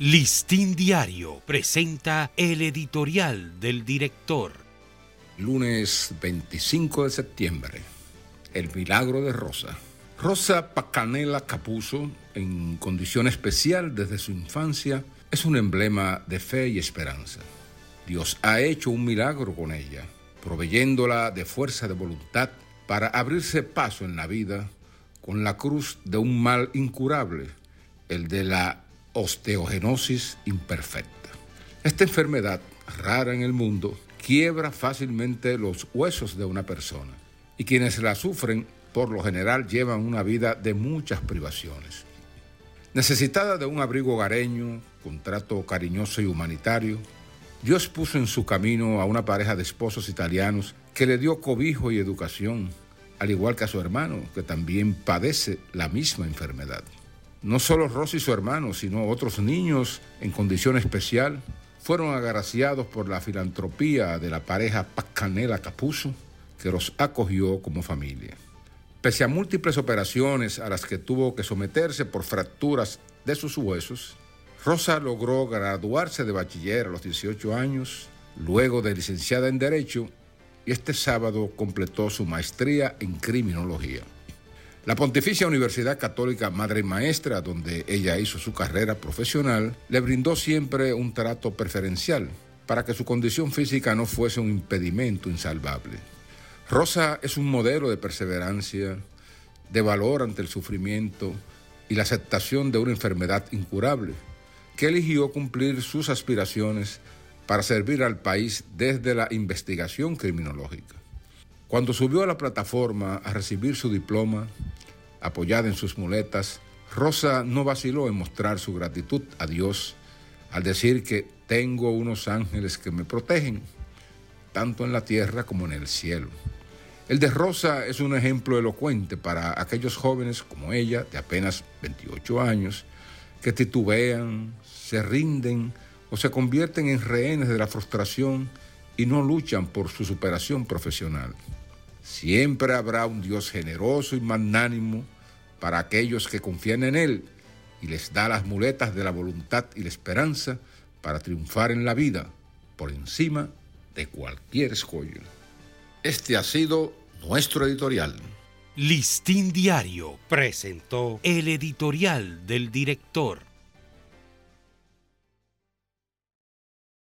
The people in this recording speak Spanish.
Listín Diario presenta el editorial del director. Lunes 25 de septiembre. El milagro de Rosa. Rosa Pacanela Capuso, en condición especial desde su infancia, es un emblema de fe y esperanza. Dios ha hecho un milagro con ella, proveyéndola de fuerza de voluntad para abrirse paso en la vida con la cruz de un mal incurable, el de la osteogenosis imperfecta. Esta enfermedad, rara en el mundo, quiebra fácilmente los huesos de una persona y quienes la sufren por lo general llevan una vida de muchas privaciones. Necesitada de un abrigo hogareño, con trato cariñoso y humanitario, Dios puso en su camino a una pareja de esposos italianos que le dio cobijo y educación, al igual que a su hermano, que también padece la misma enfermedad. No solo Rosy y su hermano, sino otros niños en condición especial fueron agraciados por la filantropía de la pareja Pacanela Capuso, que los acogió como familia. Pese a múltiples operaciones a las que tuvo que someterse por fracturas de sus huesos, Rosa logró graduarse de bachiller a los 18 años, luego de licenciada en Derecho, y este sábado completó su maestría en Criminología. La Pontificia Universidad Católica Madre Maestra, donde ella hizo su carrera profesional, le brindó siempre un trato preferencial para que su condición física no fuese un impedimento insalvable. Rosa es un modelo de perseverancia, de valor ante el sufrimiento y la aceptación de una enfermedad incurable, que eligió cumplir sus aspiraciones para servir al país desde la investigación criminológica. Cuando subió a la plataforma a recibir su diploma, apoyada en sus muletas, Rosa no vaciló en mostrar su gratitud a Dios al decir que tengo unos ángeles que me protegen, tanto en la tierra como en el cielo. El de Rosa es un ejemplo elocuente para aquellos jóvenes como ella, de apenas 28 años, que titubean, se rinden o se convierten en rehenes de la frustración y no luchan por su superación profesional. Siempre habrá un Dios generoso y magnánimo para aquellos que confían en Él y les da las muletas de la voluntad y la esperanza para triunfar en la vida por encima de cualquier escollo. Este ha sido nuestro editorial. Listín Diario presentó el editorial del director.